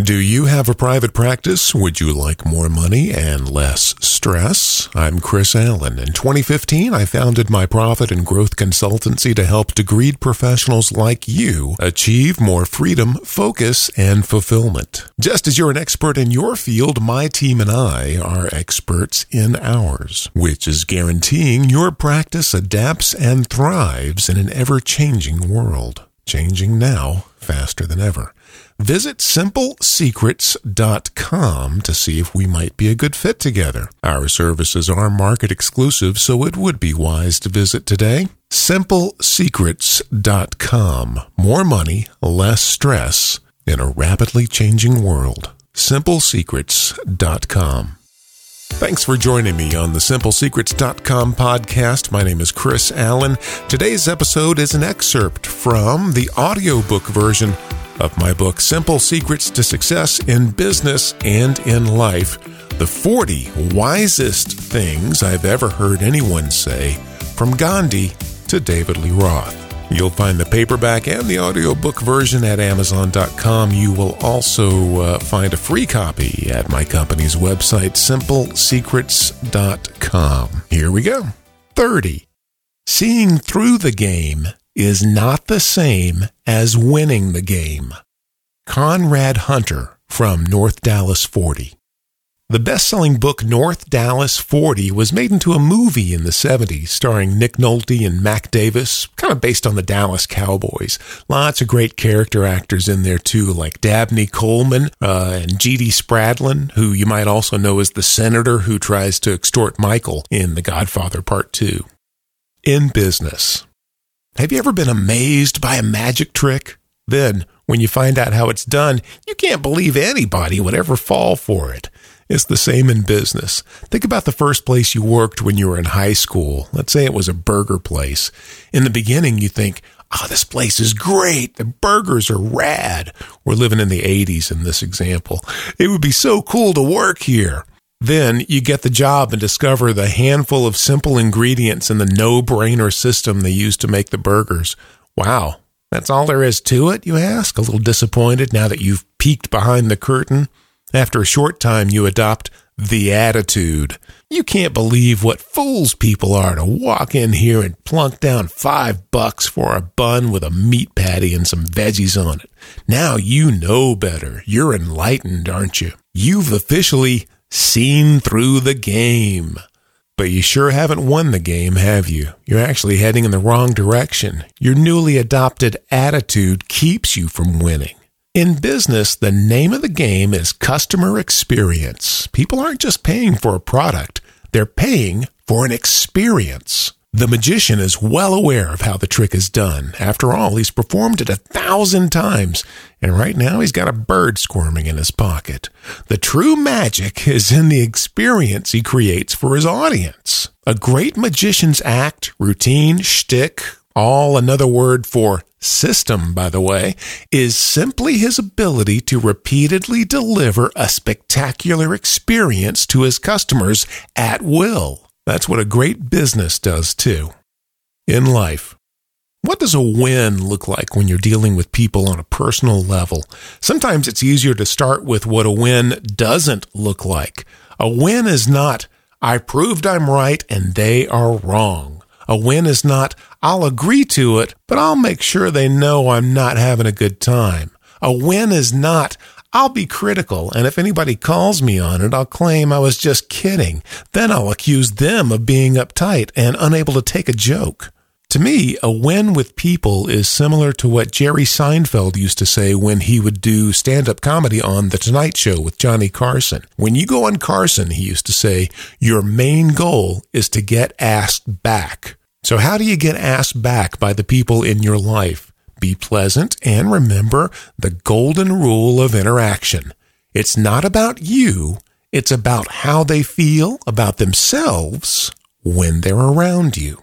Do you have a private practice? Would you like more money and less stress? I'm Chris Allen. In 2015, I founded my profit and growth consultancy to help degreed professionals like you achieve more freedom, focus, and fulfillment. Just as you're an expert in your field, my team and I are experts in ours, which is guaranteeing your practice adapts and thrives in an ever changing world. Changing now faster than ever. Visit simplesecrets.com to see if we might be a good fit together. Our services are market exclusive, so it would be wise to visit today. Simplesecrets.com. More money, less stress in a rapidly changing world. Simplesecrets.com. Thanks for joining me on the SimpleSecrets.com podcast. My name is Chris Allen. Today's episode is an excerpt from the audiobook version of my book, Simple Secrets to Success in Business and in Life The 40 Wisest Things I've Ever Heard Anyone Say, from Gandhi to David Lee Roth. You'll find the paperback and the audiobook version at Amazon.com. You will also uh, find a free copy at my company's website, simplesecrets.com. Here we go. 30. Seeing through the game is not the same as winning the game. Conrad Hunter from North Dallas 40. The best selling book North Dallas 40 was made into a movie in the 70s starring Nick Nolte and Mac Davis, kind of based on the Dallas Cowboys. Lots of great character actors in there too, like Dabney Coleman uh, and G.D. Spradlin, who you might also know as the senator who tries to extort Michael in The Godfather Part 2. In business. Have you ever been amazed by a magic trick? Then, when you find out how it's done, you can't believe anybody would ever fall for it. It's the same in business. Think about the first place you worked when you were in high school. Let's say it was a burger place. In the beginning, you think, oh, this place is great. The burgers are rad. We're living in the 80s in this example. It would be so cool to work here. Then you get the job and discover the handful of simple ingredients in the no brainer system they use to make the burgers. Wow, that's all there is to it, you ask, a little disappointed now that you've peeked behind the curtain. After a short time, you adopt the attitude. You can't believe what fools people are to walk in here and plunk down five bucks for a bun with a meat patty and some veggies on it. Now you know better. You're enlightened, aren't you? You've officially seen through the game. But you sure haven't won the game, have you? You're actually heading in the wrong direction. Your newly adopted attitude keeps you from winning. In business, the name of the game is customer experience. People aren't just paying for a product, they're paying for an experience. The magician is well aware of how the trick is done. After all, he's performed it a thousand times, and right now he's got a bird squirming in his pocket. The true magic is in the experience he creates for his audience. A great magician's act, routine, shtick, all another word for system, by the way, is simply his ability to repeatedly deliver a spectacular experience to his customers at will. That's what a great business does too. In life, what does a win look like when you're dealing with people on a personal level? Sometimes it's easier to start with what a win doesn't look like. A win is not, I proved I'm right and they are wrong. A win is not, I'll agree to it, but I'll make sure they know I'm not having a good time. A win is not, I'll be critical, and if anybody calls me on it, I'll claim I was just kidding. Then I'll accuse them of being uptight and unable to take a joke. To me, a win with people is similar to what Jerry Seinfeld used to say when he would do stand up comedy on The Tonight Show with Johnny Carson. When you go on Carson, he used to say, your main goal is to get asked back. So, how do you get asked back by the people in your life? Be pleasant and remember the golden rule of interaction. It's not about you, it's about how they feel about themselves when they're around you.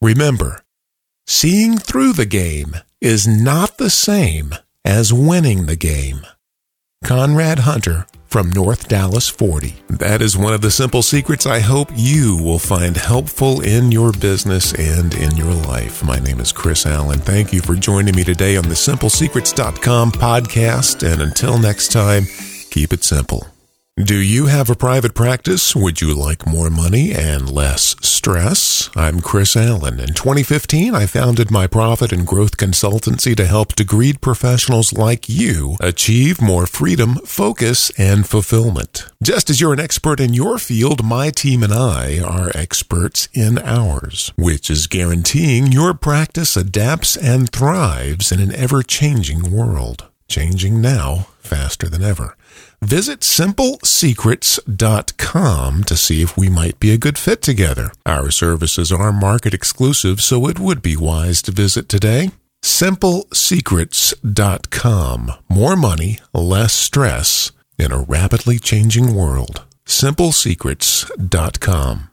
Remember, seeing through the game is not the same as winning the game. Conrad Hunter from North Dallas 40. That is one of the simple secrets I hope you will find helpful in your business and in your life. My name is Chris Allen. Thank you for joining me today on the simplesecrets.com podcast. And until next time, keep it simple. Do you have a private practice? Would you like more money and less stress? I'm Chris Allen. In 2015, I founded my profit and growth consultancy to help degreed professionals like you achieve more freedom, focus, and fulfillment. Just as you're an expert in your field, my team and I are experts in ours, which is guaranteeing your practice adapts and thrives in an ever changing world. Changing now faster than ever. Visit simplesecrets.com to see if we might be a good fit together. Our services are market exclusive, so it would be wise to visit today. Simplesecrets.com. More money, less stress in a rapidly changing world. Simplesecrets.com.